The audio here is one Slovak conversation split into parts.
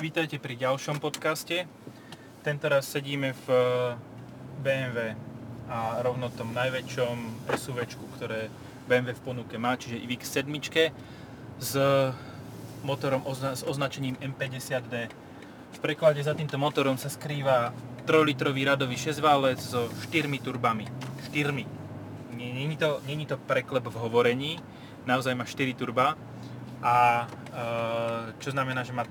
Vítajte pri ďalšom podcaste. Tentoraz sedíme v eh, BMW a rovno tom najväčšom SUV, ktoré BMW v ponuke má, čiže iX 7 s motorom ozna- s označením M50D. V preklade za týmto motorom sa skrýva 3-litrový radový 6-válec so 4 turbami. 4. Není to, není to preklep v hovorení, naozaj má 4 turba a e, čo znamená, že má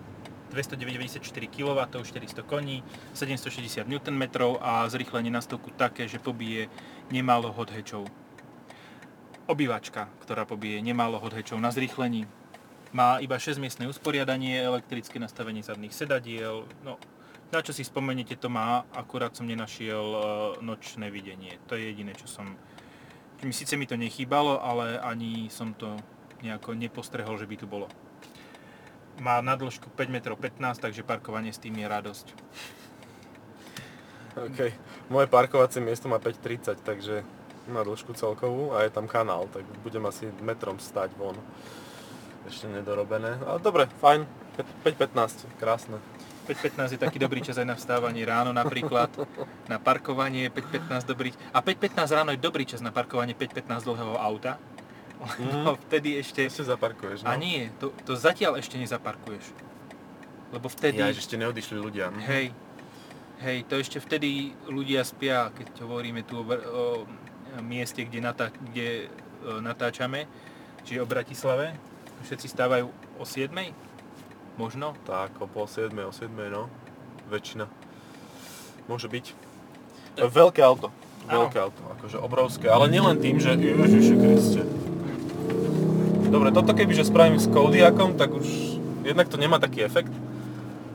294 kW, 400 koní, 760 Nm a zrýchlenie na stovku také, že pobije nemálo hot hatchov. Obývačka, ktorá pobije nemálo hot hatchov na zrýchlení. Má iba 6-miestne usporiadanie, elektrické nastavenie zadných sedadiel, no na čo si spomeniete to má, akurát som nenašiel e, nočné videnie. To je jediné, čo som... Síce mi to nechýbalo, ale ani som to nejako nepostrehol, že by tu bolo. Má na dĺžku 5,15 m, takže parkovanie s tým je radosť. OK. Moje parkovacie miesto má 5,30, takže na dĺžku celkovú a je tam kanál, tak budem asi metrom stať von. Ešte nedorobené. Ale dobre, fajn. 5,15, krásne. 5.15 je taký dobrý čas aj na vstávanie ráno napríklad, na parkovanie 5.15 dobrý, a 5.15 ráno je dobrý čas na parkovanie 5.15 dlhého auta, Mm. vtedy ešte... Ešte zaparkuješ, no? A nie, to, to zatiaľ ešte nezaparkuješ. Lebo vtedy... Ja, že ešte neodišli ľudia. hm? Hej, hej, to ešte vtedy ľudia spia, keď hovoríme tu o, o mieste, kde, natá, kde e, natáčame, čiže o Bratislave. Všetci stávajú o 7 Možno. Tak, o pol 7, o 7, no. Väčšina. Môže byť. Veľké auto. Áno. Veľké auto, akože obrovské. Ale nielen tým, že Ježiši Kriste. Dobre, toto kebyže spravím s Kodiakom, tak už jednak to nemá taký efekt.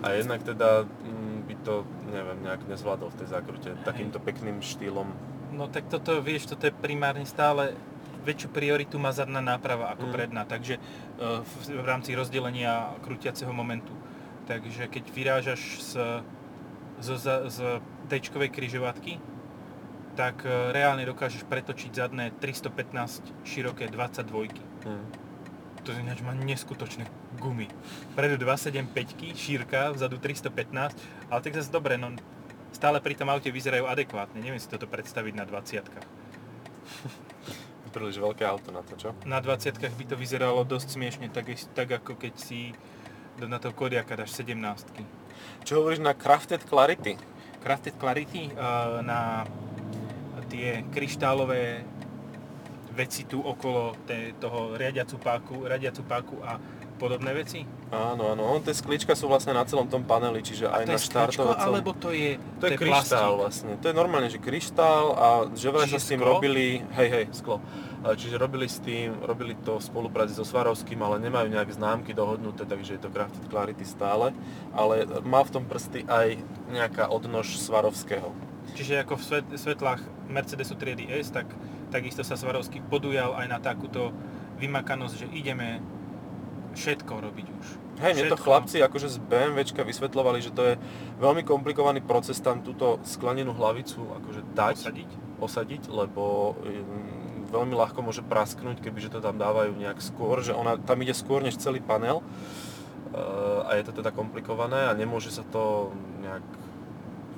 A jednak teda mm, by to, neviem, nejak nezvládol v tej zákrute takýmto pekným štýlom. No tak toto, vieš, toto je primárne stále väčšiu prioritu má zadná náprava ako Mm. predná, takže e, v, v rámci rozdelenia krútiaceho momentu. Takže keď vyrážaš z, z, z, D-čkovej križovatky, tak e, reálne dokážeš pretočiť zadné 315 široké 22. Hm. To ináč má neskutočné gumy. Predu 275 šírka, vzadu 315, ale tak zase dobre, no stále pri tom aute vyzerajú adekvátne. Neviem si toto predstaviť na 20 Príliš veľké auto na to, čo? Na 20 by to vyzeralo dosť smiešne, tak, tak ako keď si do- na toho Kodiaka dáš 17 Čo hovoríš na Crafted Clarity? Crafted Clarity eh, na tie kryštálové veci tu okolo té, toho riadiacu páku, riadiacu páku a podobné veci? Áno, áno, on tie sklička sú vlastne na celom tom paneli, čiže aj to na je štartovacom. alebo to je, To je kryštál vlastne, to je normálne, že kryštál a že vraj sa s tým sklo? robili, hej, hej, sklo. A Čiže robili s tým, robili to v spolupráci so Svarovským, ale nemajú nejak známky dohodnuté, takže je to Crafted Clarity stále. Ale má v tom prsty aj nejaká odnož Svarovského. Čiže ako v svet, svetlách Mercedesu triedy S, tak takisto sa Svarovský podujal aj na takúto vymakanosť, že ideme všetko robiť už. Hej, mne to chlapci akože z BMWčka vysvetľovali, že to je veľmi komplikovaný proces tam túto sklenenú hlavicu akože dať. Posadiť. osadiť, lebo mm, veľmi ľahko môže prasknúť, kebyže to tam dávajú nejak skôr, že ona tam ide skôr než celý panel Eh, a je to teda komplikované a nemôže sa to nejak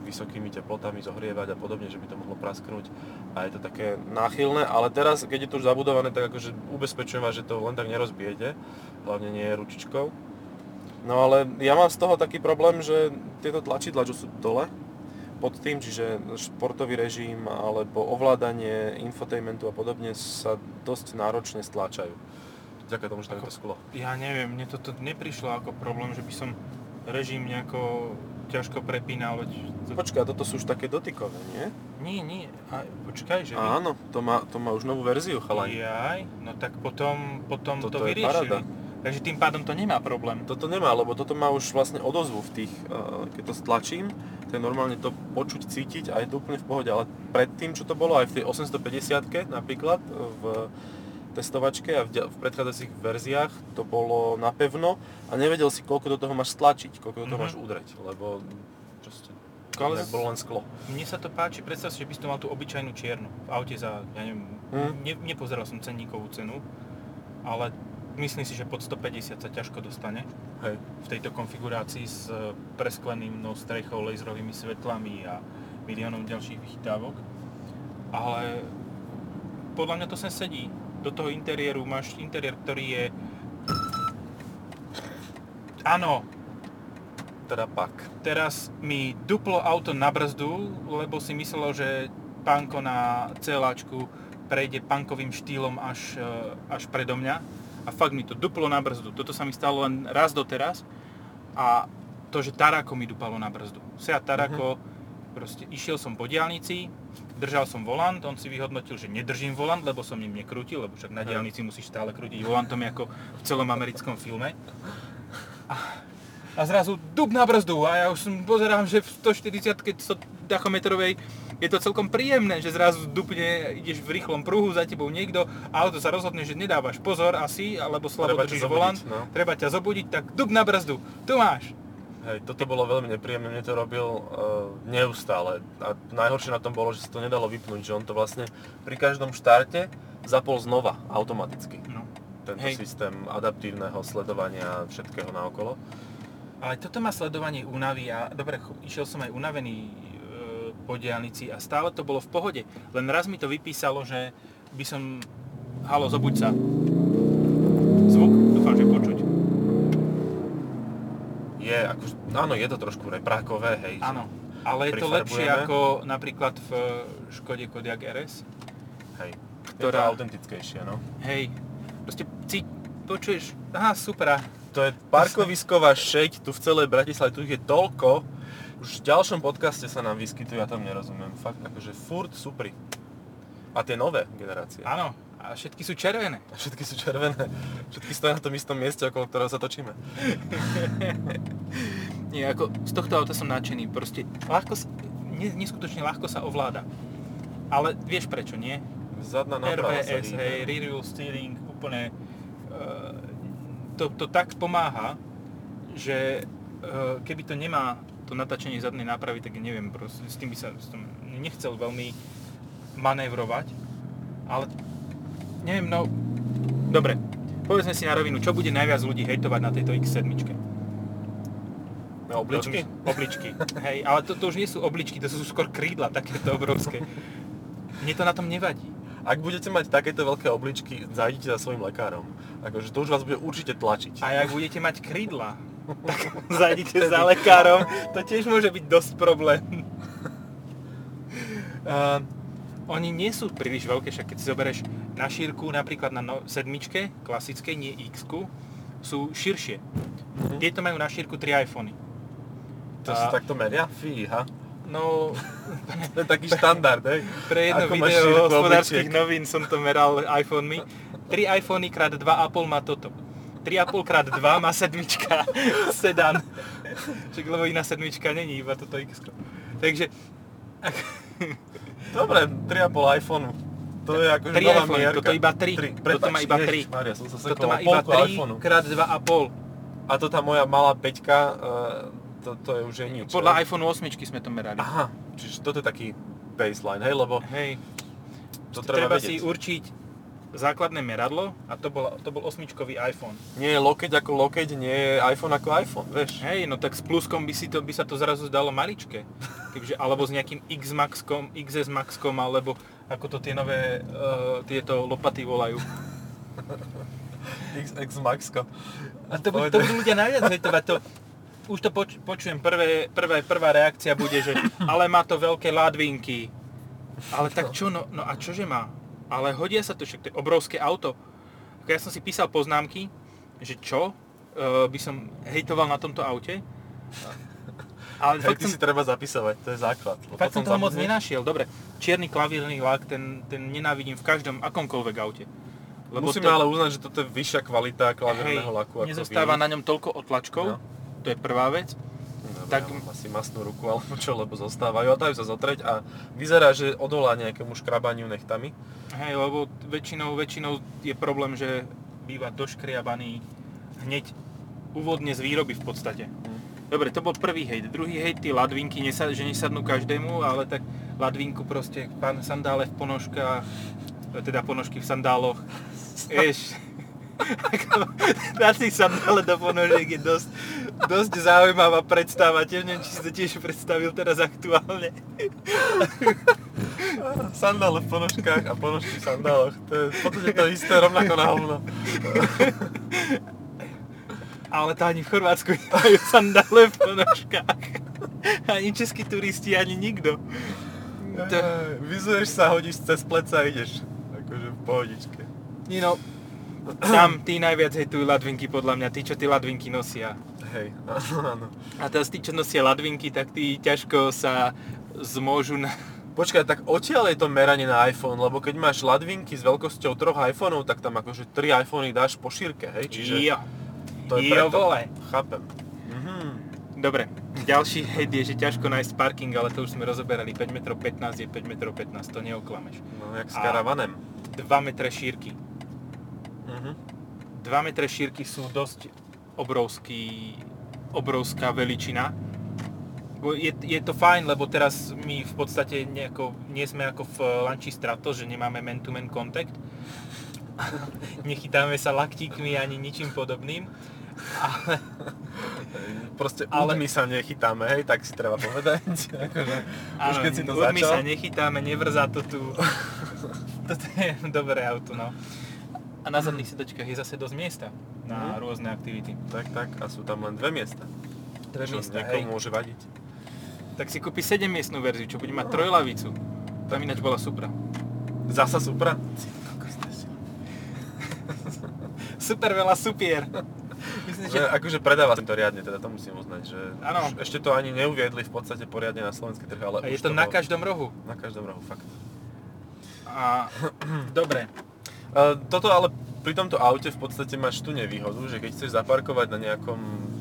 vysokými teplotami zohrievať a podobne, že by to mohlo prasknúť a je to také náchylné, ale teraz, keď je to už zabudované, tak akože ubezpečujem vás, že to len tak nerozbijete, hlavne nie ručičkou. No ale ja mám z toho taký problém, že tieto tlačidla, čo sú dole, pod tým, čiže športový režim alebo ovládanie infotainmentu a podobne sa dosť náročne stláčajú. Vďaka tomu, že tam je to sklo. Ja neviem, mne toto neprišlo ako problém, že by som režim nejako ťažko to... Počkaj, toto sú už také dotykové, nie? Nie, nie, a počkaj, že... Áno, to má, to má už novú verziu, chalani. Jaj, no tak potom, potom to Toto je vyriešili. paráda. Takže tým pádom to nemá problém. Toto nemá, lebo toto má už vlastne odozvu v tých, eh, keď to stlačím, to je normálne to počuť, cítiť a je to úplne v pohode, ale predtým, čo to bolo aj v tej 850 napríklad, eh, v testovačke a v, v predchádzajúcich verziách to bolo napevno a nevedel si, koľko do toho máš stlačiť, koľko do toho Mhm. máš udreť, lebo proste Ale ale bolo len sklo. Mne sa to páči, predstav si, že by si to mal tú obyčajnú čiernu v aute za, ja neviem, Hm. ne, nepozeral som cenníkovú cenu, ale myslím si, že pod 150 sa ťažko dostane Hej. v tejto konfigurácii s e, preskleným no, strechou, laserovými svetlami a miliónom ďalších vychytávok. Ale podľa mňa to sem sedí. Do toho interiéru máš interiér, ktorý je... Áno, Teda pak. teraz mi duplo auto na brzdu, lebo si myslelo, že pánko na celáčku prejde punkovým štýlom až, e, až predo mňa. A fakt mi to duplo na brzdu. Toto sa mi stalo len raz doteraz. A to, že Tarako mi dupalo na brzdu. Seat Tarako, proste išiel som po diálnici, držal som volant, on si vyhodnotil, že nedržím volant, lebo som ním nekrútil, lebo však na diálnici musíš stále krútiť volantom ako v celom americkom filme. A zrazu dub na brzdu a ja už som pozerám, že v 140 100 tachometrovej je to celkom príjemné, že zrazu dupne, ideš v rýchlom pruhu, za tebou niekto a auto sa rozhodne, že nedávaš pozor asi, alebo slabo Treba držíš zobudiť, volant, no. treba ťa zobudiť, tak dub na brzdu, tu máš. Hej, toto bolo veľmi nepríjemné, mne to robil uh, neustále. A najhoršie na tom bolo, že sa to nedalo vypnúť, že on to vlastne pri každom štarte zapol znova, automaticky. No. Tento Hej. systém adaptívneho sledovania všetkého naokolo. Ale toto má sledovanie únavy a dobre, išiel som aj unavený e, po diálnici a stále to bolo v pohode. Len raz mi to vypísalo, že by som... Halo, zobuď sa. Zvuk, dúfam, že počuť. Je, akože, áno, je to trošku reprákové, hej. Áno, ale je to lepšie ako napríklad v Škode Kodiaq RS. Hej. Je to Ktorá- autentickejšie, no. Hej, proste cí, počuješ, aha, super, To je parkovisková šeť tu v celej Bratislave, tu ich je toľko. Už v ďalšom podcaste sa nám vyskytujú, ja tam nerozumiem. Fakt, akože furt supri. A tie nové generácie. áno, a všetky sú červené. A všetky sú červené. Všetky stojí na tom istom mieste, okolo ktorého sa točíme. Nie, ako z tohto auta som nadšený, proste ľahko, sa- ne, neskutočne ľahko sa ovláda. Ale vieš prečo, nie? Zadná náprava sa RVS, hýbe. hej, rear wheel steering, úplne e, to, to tak pomáha, že e, keby to nemá to natáčanie zadnej nápravy, tak neviem, proste, s tým by sa s tým nechcel veľmi manévrovať, ale neviem, no, dobre, povedzme si na rovinu, čo bude najviac ľudí hejtovať na tejto X7? Na obličky? Obličky, hej, ale to, to už nie sú obličky, to sú skôr krídla takéto obrovské. Mne to na tom nevadí. Ak budete mať takéto veľké obličky, zajdite za svojim lekárom. Akože to už vás bude určite tlačiť. A ak budete mať krídla, tak zajdite za lekárom, to tiež môže byť dosť problém. Uh, oni nie sú príliš veľké, však keď si zoberieš na šírku, napríklad na no, sedmičke, klasickej, nie x sú širšie. Mhm. Tieto majú na šírku 3 iPhony. To sa takto meria? Fíha. No, To je taký štandard, hej? pre jedno Ako video hospodárskych novín som to meral iPhonemi. 3 iPhony krát 2,5 má toto. 3,5 krát 2 má sedmička sedan. Však lebo iná sedmička není, iba toto X. Takže Dobre, 3,5 iPhoneu. To je 3 nová iPhony, mierka. toto iba 3. Tri. Toto Prepáč, má iba 3. Ježišmaria, som sa toto má iba polku 3 iPhoneu. krát 2,5. A to tá moja malá peťka, e, to, to je už je nič. Podľa iPhone 8 sme to merali. Aha, čiže toto je taký baseline, hej, lebo Hej, to treba, treba vedieť. si určiť základné meradlo a to bol, to bol osmičkový iPhone. Nie je lokeť ako lokeť, nie je iPhone ako iPhone, vieš. Hej, no tak s pluskom by, si to, by sa to zrazu zdalo maličké. Kebyže, alebo s nejakým X Maxkom, XS Maxkom, alebo ako to tie nové, uh, tieto lopaty volajú. XX Maxko. A to, budú- to budú ľudia najviac hejtovať. To, už to poč, počujem, prvé, prvé, prvá reakcia bude, že ale má to veľké ladvinky. Ale tak čo, no, no a čože má? Ale hodia sa to, však to je obrovské auto. Ako Ja som si písal poznámky, že čo uh, by som hejtoval na tomto aute. Ale Hej, ty som, si treba zapisovať, to je základ. lebo fakt som toho moc zabudneš. nenašiel. Dobre, čierny klavírny lak, ten, ten nenávidím v každom, akomkoľvek aute. Musíme ale uznať, že toto je vyššia kvalita klavírneho laku ako nezostáva na ňom toľko otlačkov, No. to je prvá vec. Dobre, tak- ja asi masnú ruku alebo čo, lebo zostávajú a dajú sa zotreť a vyzerá, že odolá nejakému škrabaniu nechtami. Hej, lebo väčšinou, väčšinou je problém, že býva doškriabaný hneď úvodne z výroby v podstate. Dobre, to bol prvý hejt. Druhý hejt, tie ladvinky, nesa, že nesadnú každému, ale tak ladvinku proste, pán sandále v ponožkách, teda ponožky v sandáloch. Vieš, Ako, dať si sandále do ponožiek je dosť, dosť zaujímavá predstava. Tiež neviem, či si to tiež predstavil teraz aktuálne. Sandále v ponožkách a ponožky v sandáloch. To je v podstate to isté, rovnako na hovno. Ale to ani v Chorvátsku nemajú sandále v ponožkách. Ani českí turisti, ani nikto. To, Vyzuješ sa, hodíš cez pleca a ideš. Akože v pohodičke. nie no, tam tí najviac hejtujú ladvinky podľa mňa, tí, čo tie ladvinky nosia. Hej, áno, áno. A teraz tí, čo nosia ladvinky, tak tí ťažko sa zmôžu na... Počkaj, tak odtiaľ je to meranie na iPhone, lebo keď máš ladvinky s veľkosťou troch iPhoneov, tak tam akože 3 iPhony dáš po šírke, hej? Čiže Jo. To je jo, preto. vole. Chápem. Mhm. Dobre, ďalší hejt je, že ťažko nájsť parking, ale to už sme rozoberali. 5 m 15 je 5 m 15, to neoklameš. No, jak s karavanem. 2 m šírky. Mhm. 2 m šírky sú dosť obrovský, obrovská veličina. Je, je to fajn, lebo teraz my v podstate nejako, nie sme ako v Lanči Strato, že nemáme man-to-man kontakt. Nechytáme sa laktíkmi ani ničím podobným. Ale, Proste Ale- my sa nechytáme, hej, tak si treba povedať. akože, už keď si to my začal. sa nechytáme, nevrzá to tu. Toto je dobré auto, no. A na zadných sedačkách je zase dosť miesta na Mhm. rôzne aktivity. Tak, tak, a sú tam len dve miesta. Dve čo miesta, hej. môže vadiť. Tak si kúpi 7 miestnú verziu, čo bude mať trojlavicu. Tam ináč bola Supra. Zasa Supra? Super veľa supier. Myslím, že Že, akože predáva to riadne, teda to musím uznať, že už ešte to ani neuviedli v podstate poriadne na slovenský trh, ale a je už to na bolo- každom rohu. na každom rohu, fakt. A dobre, Uh, toto ale pri tomto aute v podstate máš tú nevýhodu, že keď chceš zaparkovať na nejakom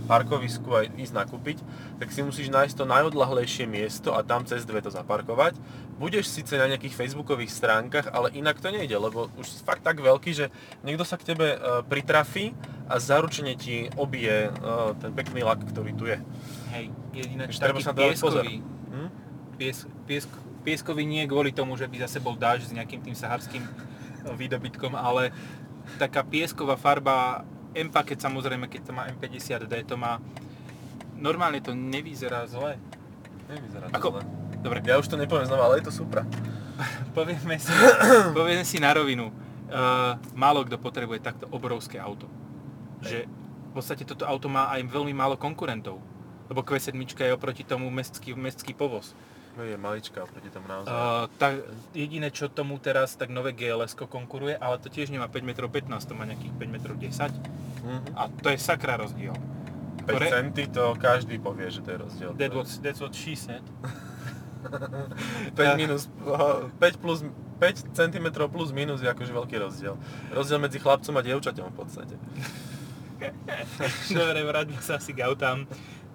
parkovisku a ísť nakúpiť, tak si musíš nájsť to najodlahlejšie miesto a tam cez dve to zaparkovať. Budeš síce na nejakých facebookových stránkach, ale inak to nejde, lebo už si fakt tak veľký, že niekto sa k tebe uh, pritrafí a zaručene ti obije uh, ten pekný lak, ktorý tu je. hej, Takže treba taký pieskový. Hm? Pies, piesk, pieskový nie kvôli tomu, že by zase bol dáž s nejakým tým saharským e, výdobytkom, ale taká piesková farba M-Packet samozrejme, keď to má M50D, to má... Normálne to nevyzerá zle. Nevyzerá to Ako- zle. Dobre, Ja už to nepoviem znova, ale je to Supra. povieme si, povieme si na rovinu. Uh, málo kto potrebuje takto obrovské auto. Že v podstate toto auto má aj veľmi málo konkurentov. Lebo Q7 je oproti tomu mestský, mestský povoz. Je maličká oproti tomu naozaj. Uh, tak jediné, čo tomu teraz, tak nové GLS konkuruje, ale to tiež nemá 5 m 15, to má nejakých 5 m 10 Mhm. a to je sakra rozdiel. 5 Re- centy to každý povie, že to je rozdiel. That what, that's what she said. 5 minus, 5 plus, 5 cm plus minus je akože veľký rozdiel. Rozdiel medzi chlapcom a dievčaťom v podstate. Dobre, vráťme sa asi k autám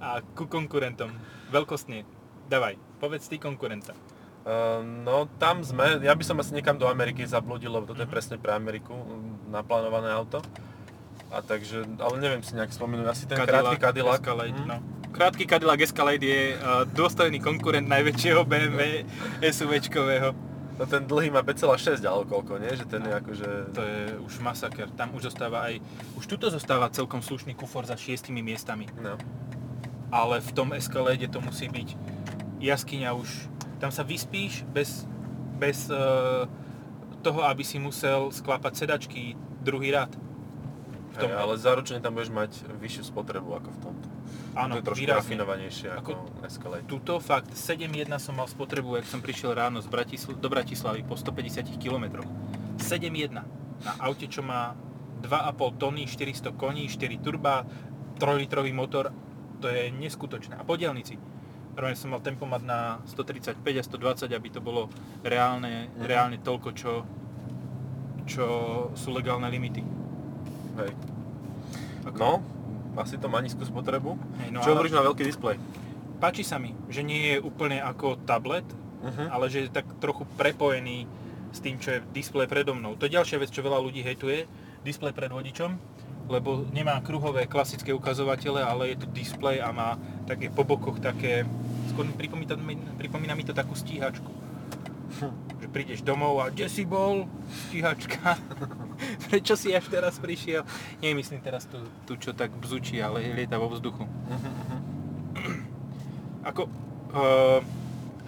a ku konkurentom. Veľkostne. Davaj, povedz ty konkurenta. Uh, no tam sme, ja by som asi niekam do Ameriky zabludil, lebo toto je presne pre Ameriku mm, naplánované auto. A takže, ale neviem si nejak spomenúť, asi ten krátky Cadillac. Escalade, Hm? no. Krátky Cadillac Escalade je uh, dôstojný konkurent najväčšieho BMW SUVčkového. No ten dlhý má 5,6 alebo koľko, nie? Že ten je akože... To je už masaker. Tam už zostáva aj... Už tuto zostáva celkom slušný kufor za šiestimi miestami. No. Ale v tom Escalade to musí byť jaskyňa už... Tam sa vyspíš bez, bez uh, toho, aby si musel sklápať sedačky druhý rad. V tom, Hej, ale zaručene tam budeš mať vyššiu spotrebu ako v tomto. Áno, to je trošku výrazne. rafinovanejšie ako, Ako- Escalade. Tuto fakt 7.1 som mal spotrebu, ak som prišiel ráno z Bratisl- do Bratislavy po 150 km. 7.1 na aute, čo má 2,5 tony, 400 koní, 4 turba, 3 litrový motor, to je neskutočné. A po diaľnici. Prvne som mal tempomat na 135 a 120, aby to bolo reálne, Mhm. reálne toľko, čo, čo sú legálne limity. Hej. Ako- No, asi to má nízku spotrebu. Hej, no Čo hovoríš na veľký displej? Páči sa mi, že nie je úplne ako tablet, Uh-huh. ale že je tak trochu prepojený s tým, čo je displej predo mnou. To je ďalšia vec, čo veľa ľudí hejtuje, displej pred vodičom, lebo nemá kruhové klasické ukazovatele, ale je tu displej a má také po bokoch také, skôr pripomína, mi- pripomína mi to takú stíhačku. Že prídeš domov a kde si bol? Stíhačka. Prečo si až teraz prišiel? Nie, myslím teraz tu, tu čo tak bzučí, ale lieta vo vzduchu. Ako, uh,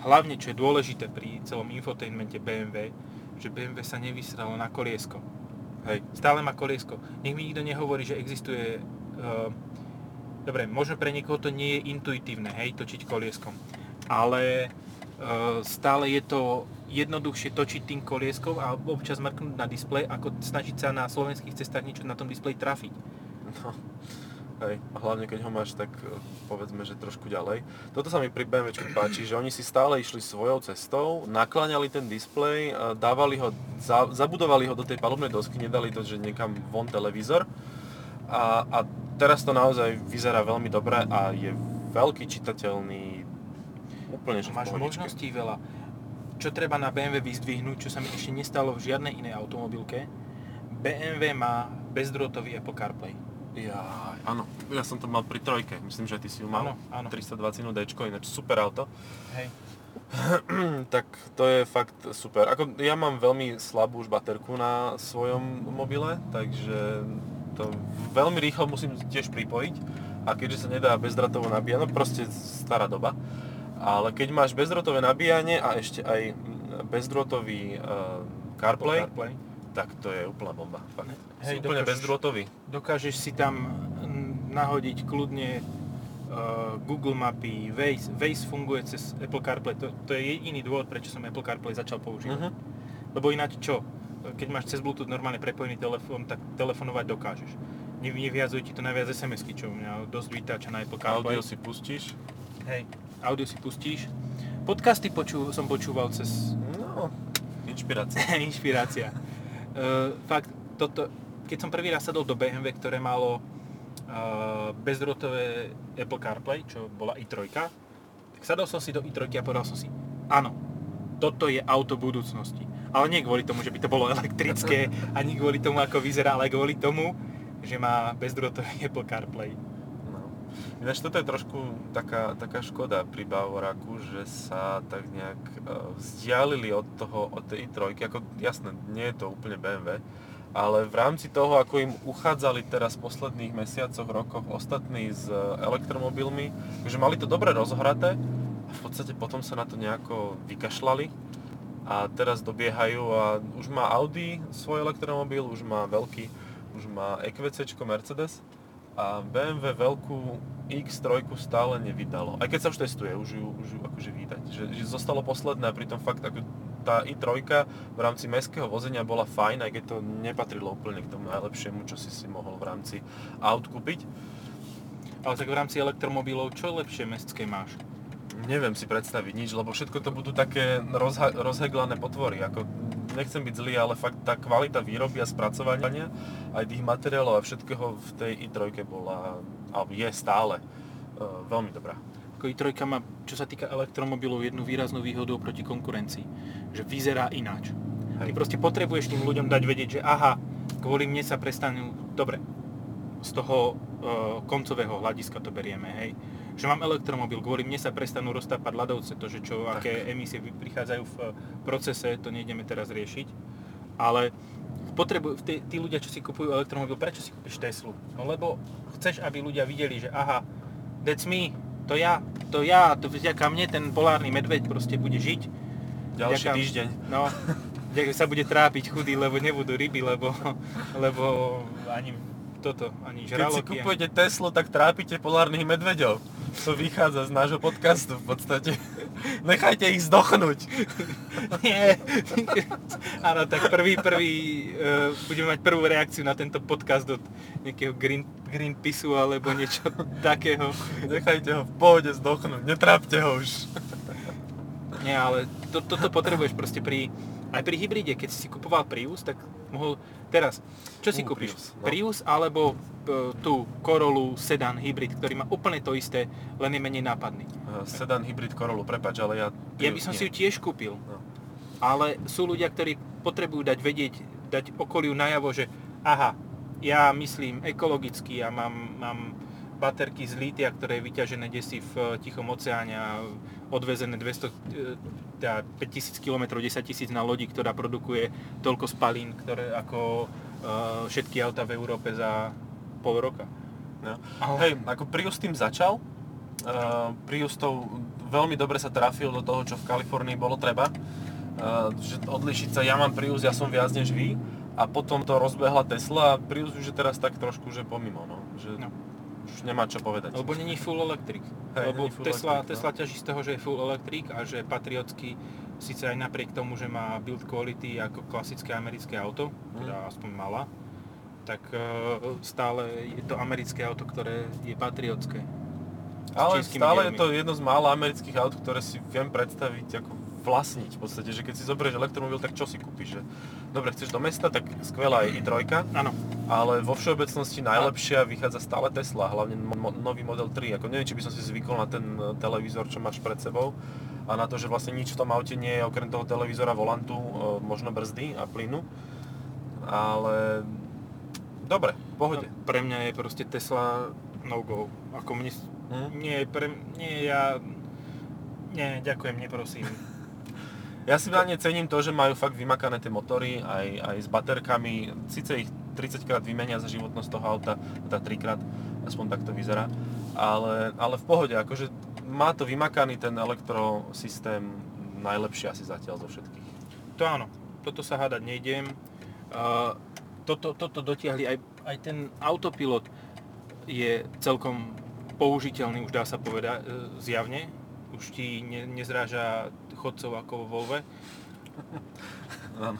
hlavne čo je dôležité pri celom infotainmente BMW, že BMW sa nevysralo na koliesko. Hej. Stále má koliesko. Nech mi nikto nehovorí, že existuje... Uh, dobre, možno pre niekoho to nie je intuitívne, hej, točiť kolieskom. Ale stále je to jednoduchšie točiť tým kolieskom a občas mrknúť na displej, ako snažiť sa na slovenských cestách niečo na tom displeji trafiť. No. Hej, a hlavne keď ho máš tak e, povedzme, že trošku ďalej. Toto sa mi pri BMW páči, že oni si stále išli svojou cestou, nakláňali ten displej, e, dávali ho, za, zabudovali ho do tej palubnej dosky, nedali to, že niekam von televízor. A, a teraz to naozaj vyzerá veľmi dobre a je veľký čitateľný, úplne že Máš možností veľa. Čo treba na BMW vyzdvihnúť, čo sa mi ešte nestalo v žiadnej inej automobilke, BMW má bezdrôtový Apple CarPlay. Ja, áno, ja som to mal pri trojke, myslím, že ty si ju mal. Áno, áno. 320 D, ináč super auto. Hej. tak to je fakt super. Ako, ja mám veľmi slabú už baterku na svojom mobile, takže to veľmi rýchlo musím tiež pripojiť. A keďže sa nedá bezdratovo nabíjať, no proste stará doba. Ale keď máš bezdrotové nabíjanie a ešte aj bezdrotový uh, CarPlay, CarPlay. tak to je úplná bomba. Fakt. Hej, si úplne dokážeš- bezdrôtový. Dokážeš si tam nahodiť kľudne uh, Google mapy, Waze. Waze funguje cez Apple CarPlay. To, to je jediný dôvod, prečo som Apple CarPlay začal používať. Mhm. Lebo ináč čo? Keď máš cez Bluetooth normálne prepojený telefón, tak telefonovať dokážeš. Ne- Nevyhazuje ti to najviac SMS-ky, čo mňa dosť vytáča na Apple CarPlay. Audio si pustíš. Hej, audio si pustíš. Podcasty poču, som počúval cez No, inšpirácia. inšpirácia. Uh, fakt, toto, keď som prvý raz sadol do BMW, ktoré malo uh, bezdrôtové Apple CarPlay, čo bola i3, tak sadol som si do i3 a povedal som si, áno, toto je auto budúcnosti. Ale nie kvôli tomu, že by to bolo elektrické, ani kvôli tomu, ako vyzerá, ale kvôli tomu, že má bezdrôtový Apple CarPlay. Ináč toto je trošku taká, taká škoda pri Bavoraku, že sa tak nejak uh, vzdialili od toho, od tej i3, ako jasné, nie je to úplne BMW, ale v rámci toho, ako im uchádzali teraz v posledných mesiacoch, rokoch ostatní s e, elektromobilmi, že mali to dobre rozhraté a v podstate potom sa na to nejako vykašľali. A teraz dobiehajú a už má Audi svoj elektromobil, už má veľký, už má EQC Mercedes a BMW veľkú X3 stále nevydalo. Aj keď sa už testuje, už ju, už ju akože vydať. Že, že zostalo posledné a pritom fakt ako tá i3 v rámci mestského vozenia bola fajn, aj keď to nepatrilo úplne k tomu najlepšiemu, čo si si mohol v rámci aut kúpiť. Ale tak v rámci elektromobilov, čo lepšie mestské máš? Neviem si predstaviť nič, lebo všetko to budú také rozha- rozheglané potvory. Ako, nechcem byť zlý, ale fakt tá kvalita výroby a spracovania aj tých materiálov a všetkého v tej i3 bola, alebo je stále, e, veľmi dobrá. Ako i3 má, čo sa týka elektromobilov, jednu výraznú výhodu oproti konkurencii. Že vyzerá ináč. Ty Hej. proste potrebuješ tým ľuďom dať vedieť, že aha, kvôli mne sa prestanú... Dobre, z toho e, koncového hľadiska to berieme, hej. Že mám elektromobil, kvôli mne sa prestanú roztápať ľadovce, to, že čo, Tak. aké emisie prichádzajú v e, procese, to nejdeme teraz riešiť. Ale potrebujú, tí, tí ľudia, čo si kupujú elektromobil, prečo si kúpiš Teslu? No lebo chceš, aby ľudia videli, že aha, that's me, to ja, to ja, to vďaka mne ten polárny medveď proste bude žiť. Ďalší Vďaka- týždeň. No, sa bude trápiť chudý, lebo nebudú ryby, lebo, lebo ani toto, ani Keď si žraloky. kupujete Teslu, tak trápite polárnych medveďov. To vychádza z nášho podcastu v podstate. Nechajte ich zdochnúť. Nie. Áno, tak prvý, prvý, uh, budeme mať prvú reakciu na tento podcast od nejakého Green, Greenpeaceu alebo niečo takého. Nechajte ho v pohode zdochnúť. Netrápte ho už. Nie, ale to, toto potrebuješ proste pri, aj pri hybride, keď si si kupoval Prius, tak mohol, teraz, čo si Uh, kúpiš? Prius, no. Prius alebo e, tú Corollu sedan hybrid, ktorý má úplne to isté, len je menej nápadný. Uh, Sedan hybrid Corollu, prepač, ale ja... Ja by som si ju tiež kúpil, No. ale sú ľudia, ktorí potrebujú dať vedieť, dať okoliu najavo, že aha, ja myslím ekologicky a mám, mám baterky z lítia, ktoré je vyťažené desi v e, Tichom oceáne a odvezené 200, e, teda 5000 km, 10 000 na lodi, ktorá produkuje toľko spalín, ktoré ako uh, všetky auta v Európe za pol roka. No. Hej, ako Prius tým začal, uh, Prius to veľmi dobre sa trafil do toho, čo v Kalifornii bolo treba. Uh, že odlišiť sa, ja mám Prius, ja som viac než vy. A potom to rozbehla Tesla a Prius už je teraz tak trošku, že pomimo, no. Že No. Už nemá čo povedať. Lebo není full electric. Hej, Lebo full Tesla, electric, no. Tesla ťaží z toho, že je full electric a že patriotsky síce aj napriek tomu, že má build quality ako klasické americké auto, Mhm. teda aspoň mala, tak e, stále je to americké auto, ktoré je patriotské. Ale stále je dielmi. to jedno z mála amerických aut, ktoré si viem predstaviť ako vlastniť v podstate, že keď si zoberieš elektromobil, tak čo si kúpiš? Že? Dobre, chceš do mesta, tak skvelá je i3, Áno, ale vo všeobecnosti najlepšia vychádza stále Tesla, hlavne mo- nový Model 3. Ako neviem, či by som si zvykol na ten e, televízor, čo máš pred sebou a na to, že vlastne nič v tom aute nie je okrem toho televízora, volantu, e, možno brzdy a plynu. Ale dobre, v pohode. no, pre mňa je proste Tesla no go. Ako mne, Hm? nie, pre, nie, ja, nie, ďakujem, neprosím. Ja si hlavne cením to, že majú fakt vymakané tie motory aj, aj s baterkami. Sice ich 30 krát vymenia za životnosť toho auta, teda 3 krát, aspoň tak to vyzerá. Ale, ale v pohode, akože má to vymakaný ten elektrosystém najlepšie asi zatiaľ zo všetkých. To áno, toto sa hádať nejdem. Uh, toto, toto dotiahli, aj, aj ten autopilot je celkom použiteľný, už dá sa povedať, e, zjavne. Už ti ne, nezráža chodcov ako vo Volve. Áno.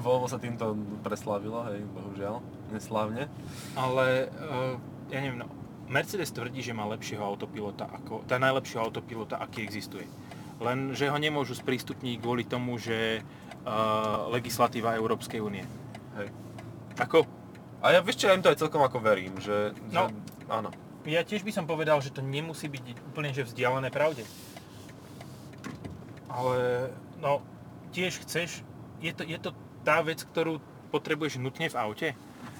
Volvo sa týmto preslávilo, hej, bohužiaľ, neslávne. Ale uh, ja neviem, no, Mercedes tvrdí, že má lepšieho autopilota, ako, tá najlepšieho autopilota, aký existuje. Len, že ho nemôžu sprístupniť kvôli tomu, že uh, legislatíva Európskej únie. Hej. Ako? A ja vieš čo, ja im to aj celkom ako verím, že, No. že áno. Ja tiež by som povedal, že to nemusí byť úplne že vzdialené pravde. Ale no, tiež chceš, je to, je to tá vec, ktorú potrebuješ nutne v aute.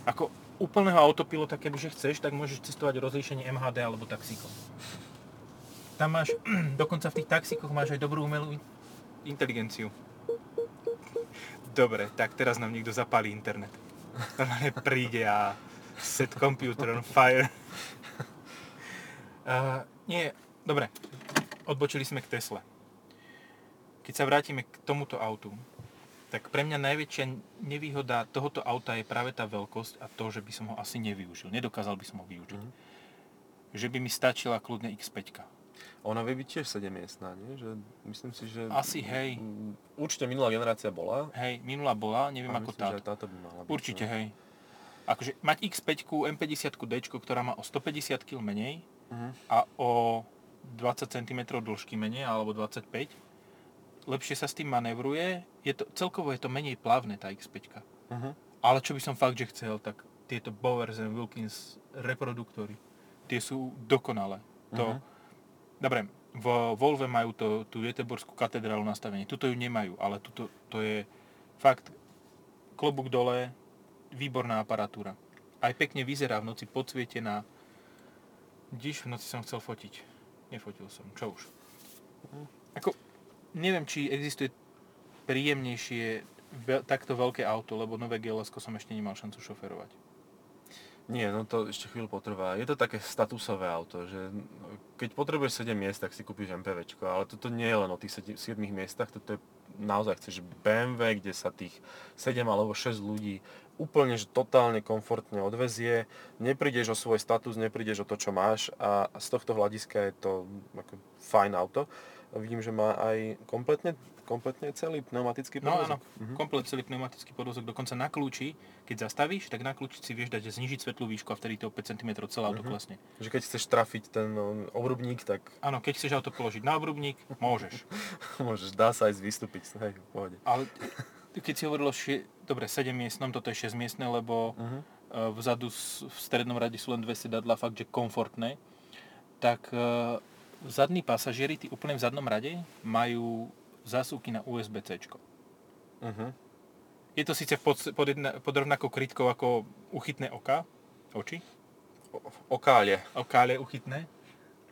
Ako úplného autopilota, kebyže chceš, tak môžeš cestovať rozlíšenie MHD alebo taxíkom. Tam máš, dokonca v tých taxíkoch máš aj dobrú umelú in- inteligenciu. Dobre, tak teraz nám niekto zapálí internet. Normálne príde a set computer on fire. Uh, nie, dobre, odbočili sme k Tesle. Keď sa vrátime k tomuto autu, tak pre mňa najväčšia nevýhoda tohoto auta je práve tá veľkosť a to, že by som ho asi nevyužil. Nedokázal by som ho využiť. Mhm. Že by mi stačila kľudne X5. Ona vie byť tiež 7 miestná, nie? Že myslím si, že... Asi hej. Mm, Určite minulá generácia bola. Hej, minulá bola, neviem a ako myslím, že táto. aj táto by mala byť. Určite, no. hej. Akože mať X5, M50D, ktorá má o 150 kg menej Mhm. a o 20 cm dĺžky menej, alebo 25, lepšie sa s tým manevruje, je to, celkovo je to menej plavné tá X5. Mhm. Ale čo by som fakt, že chcel, tak tieto Bowers and Wilkins reproduktory, tie sú dokonalé. To, Mhm. Dobre, v Volve majú to, tú Göteborskú katedrálu nastavenie, tuto ju nemajú, ale tuto to je fakt klobúk dole, výborná aparatúra. Aj pekne vyzerá v noci podsvietená. Diš, v noci som chcel fotiť. Nefotil som, čo už. Ako, neviem, či existuje príjemnejšie ve- takto veľké auto, lebo nové gls som ešte nemal šancu šoferovať. Nie, no to ešte chvíľu potrvá. Je to také statusové auto, že keď potrebuješ 7 miest, tak si kúpiš MPVčko, ale toto nie je len o tých 7 miestach, toto je naozaj chceš BMW, kde sa tých 7 alebo 6 ľudí úplne že totálne komfortne odvezie, neprídeš o svoj status, neprídeš o to, čo máš a z tohto hľadiska je to ako fajn auto. Vidím, že má aj kompletne, kompletne celý pneumatický No podvozok. áno, komplet celý pneumatický podvozok, dokonca na kľúči, keď zastavíš, tak na kľúči si vieš dať znižiť svetlú výšku a vtedy to o 5 cm celé auto klesne. Že keď chceš trafiť ten no, obrubník, tak Áno, keď chceš auto položiť na obrubník, môžeš. môžeš, dá sa aj vystúpiť, hej, v pohode. Ale keď si hovoril o šie... dobre, 7 miestnom, toto je 6 miestne, lebo Mhm. uh, vzadu v strednom rade sú len dve sedadla, fakt, že komfortné, tak uh, zadní pasažieri, tí úplne v zadnom rade, majú zásuvky na USB-C. Uh-huh. Je to síce pod, pod, jedna, pod rovnakou krytkou ako uchytné oka, oči, Okále. okále uchytné,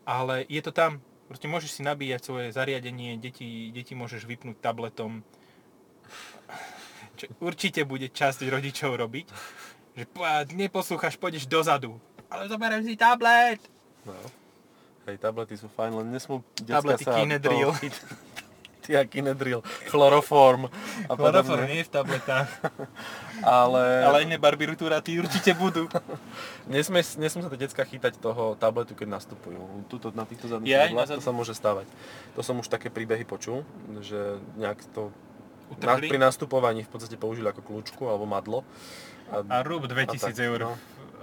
ale je to tam, proste môžeš si nabíjať svoje zariadenie, deti, deti môžeš vypnúť tabletom, čo určite bude časť rodičov robiť, že po- neposlúchaš, pôjdeš dozadu, ale zoberiem si tablet. No. Hej, tablety sú fajn, len nesmú detská Tablety sa Kinedril. toho chyt- Ty a Kinedril, chloroform a Chloroform nie je v tabletách, Ale, ale iné barbitúraty určite budú. nesmie, nesmie sa tie decka chytať toho tabletu, keď nastupujú. Tuto na týchto zadných sedadlách na to sa môže stávať. To som už také príbehy počul, že nejak to na, pri nastupovaní v podstate použili ako kľúčku alebo madlo. a rúb 2000 A tak, eur no.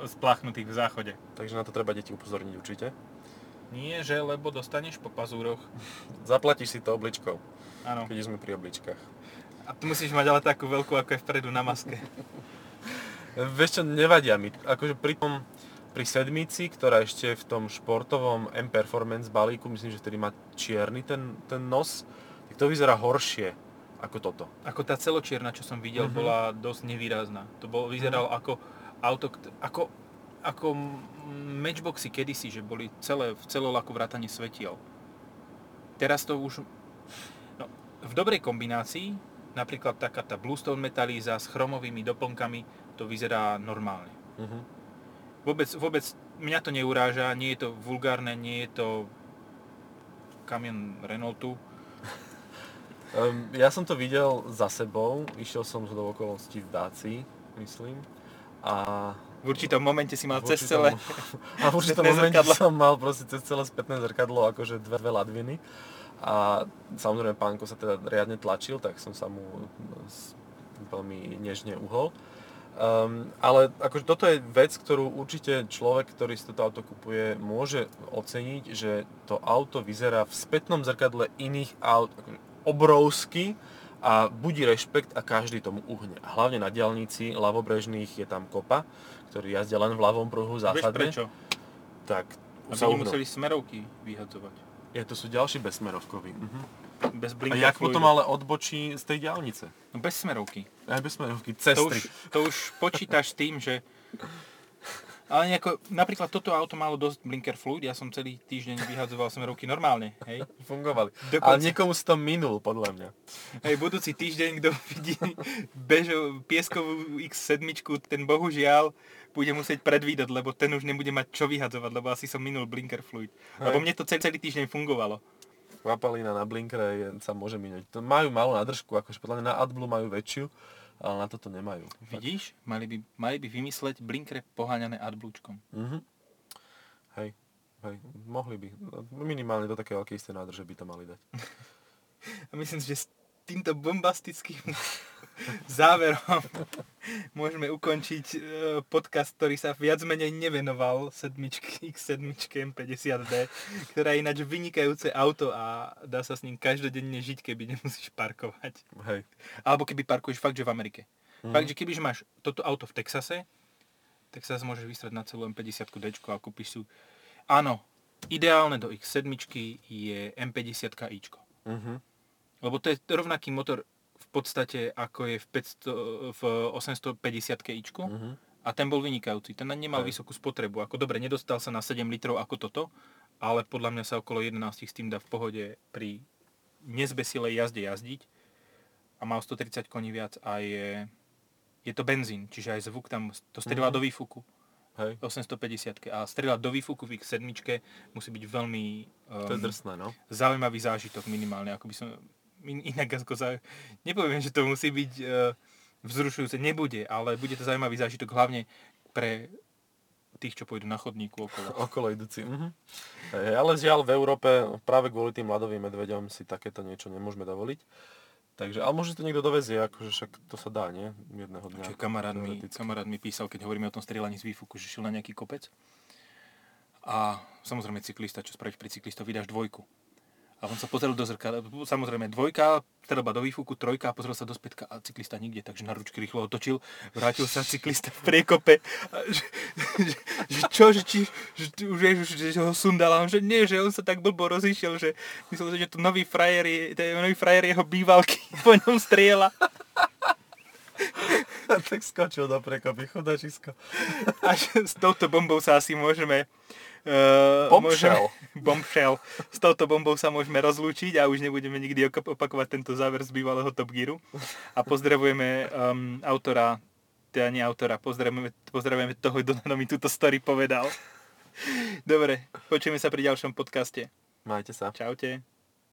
splachnutých v záchode. Takže na to treba deti upozorniť určite. Nie, že lebo dostaneš po pazúroch. Zaplatíš si to obličkou, Áno. keď sme pri obličkách. A tu musíš mať ale takú veľkú, ako je vpredu na maske. Vieš čo, nevadia mi. Akože pri tom, pri sedmici, ktorá ešte v tom športovom M Performance balíku, myslím, že vtedy má čierny ten, ten nos, tak to vyzerá horšie ako toto. Ako tá celočierna, čo som videl, Mhm. bola dosť nevýrazná. To bol, vyzeralo ako auto, ako, ako matchboxy kedysi, že boli celé, v celolaku vrátane svetiel. Teraz to už... No, v dobrej kombinácii, napríklad taká tá Bluestone metalíza s chromovými doplnkami, to vyzerá normálne. Mhm. Vôbec, vôbec mňa to neuráža, nie je to vulgárne, nie je to kamion Renaultu. Um, ja som to videl za sebou, išiel som z okolností v Dácii, myslím. A V určitom momente si mal v cez určitom- celé... A v určitom momente zrkadlo. som mal proste cez celé spätné zrkadlo akože dve, dve ladviny. A samozrejme pánko sa teda riadne tlačil, tak som sa mu veľmi nežne uhol. Um, ale akože toto je vec, ktorú určite človek, ktorý si toto auto kupuje, môže oceniť, že to auto vyzerá v spätnom zrkadle iných aut akože obrovsky a budí rešpekt a každý tomu uhne. A hlavne na diálnici ľavobrežných je tam kopa, ktorý jazdia len v ľavom pruhu Vieš zásadne. prečo? Tak Aby sa uhnú. nemuseli smerovky vyhadzovať. Je, to sú ďalší bezsmerovkoví. Uh-huh. Bez A jak fluidu. potom ale odbočí z tej diálnice? No bez smerovky. Aj bezsmerovky, To cestry. už, to už počítaš s tým, že... Ale nejako, napríklad toto auto malo dosť blinker fluid, ja som celý týždeň vyhadzoval smerovky normálne, hej. Fungovali. Dokonca- Ale niekomu si to minul, podľa mňa. Hej, budúci týždeň, kto vidí bežo, pieskovú X7, ten bohužiaľ bude musieť predvídať, lebo ten už nebude mať čo vyhadzovať, lebo asi som minul blinker fluid. Lebo mne to celý, celý týždeň fungovalo. Kvapalina na blinkere je, sa môže minúť. To majú malú nádržku, akože podľa mňa na AdBlue majú väčšiu, ale na toto nemajú. Vidíš? Mali by, mali by vymysleť blinkre poháňané adblúčkom. Mhm. Hej, hej, mohli by. Minimálne do také veľkej istej nádrže by to mali dať. A myslím že týmto bombastickým záverom môžeme ukončiť e, podcast, ktorý sa viac menej nevenoval sedmičky, X7 M50D, ktorá je ináč vynikajúce auto a dá sa s ním každodenne žiť, keby nemusíš parkovať. Hej. Alebo keby parkuješ fakt, že v Amerike. Mhm. Fakt, že kebyže máš toto auto v Texase, Texas môžeš vystrať na celú M50 D a kúpiš si... Áno, ideálne do X7 je M50 ičko. Mhm. Lebo to je rovnaký motor v podstate ako je v, 500, v 850 ičku Mhm. a ten bol vynikajúci. Ten nemal Hej. vysokú spotrebu. Ako dobre, nedostal sa na 7 litrov ako toto, ale podľa mňa sa okolo 11 s tým dá v pohode pri nezbesilej jazde jazdiť a mal 130 koní viac a je, je to benzín, čiže aj zvuk tam, to strieľa Mhm. do výfuku. Hej. 850 a strieľať do výfuku v X7 musí byť veľmi To je um, drsné, no. zaujímavý zážitok minimálne, ako by som inak ako za, nepoviem, že to musí byť uh, vzrušujúce, nebude, ale bude to zaujímavý zážitok hlavne pre tých, čo pôjdu na chodníku okolo. Okolo idúci. Mhm. Hej, ale žiaľ v Európe práve kvôli tým ľadovým medveďom si takéto niečo nemôžeme dovoliť. Takže, ale možno to niekto dovezie, akože však to sa dá, nie? Jedného dňa. Čo kamarát mi, kamarát mi písal, keď hovoríme o tom strieľaní z výfuku, že šiel na nejaký kopec a samozrejme cyklista, čo spravíš pri cyklistovi, vydáš dvojku. A on sa pozrel do zrkadla, samozrejme dvojka, strelba do výfuku, trojka a pozrel sa do spätka. A cyklista nikde, takže na ručky rýchlo otočil, vrátil sa cyklista v priekope, a že, že, že čo, že, či, že, už že, že ho sundal a on, že nie, že on sa tak blbo rozišiel, že myslel, že to nový frajer je, to je nový frajer jeho bývalky, po ňom strieľa. tak skočil do prekopy, chudačisko. Až s touto bombou sa asi môžeme... Uh, Bombshell. Môžeme, bombshell. S touto bombou sa môžeme rozlúčiť a už nebudeme nikdy opakovať tento záver z bývalého Top Gearu. A pozdravujeme um, autora, teda nie autora, pozdravujeme, pozdravujeme toho, kto nám túto story povedal. Dobre, počujeme sa pri ďalšom podcaste. Majte sa. Čaute.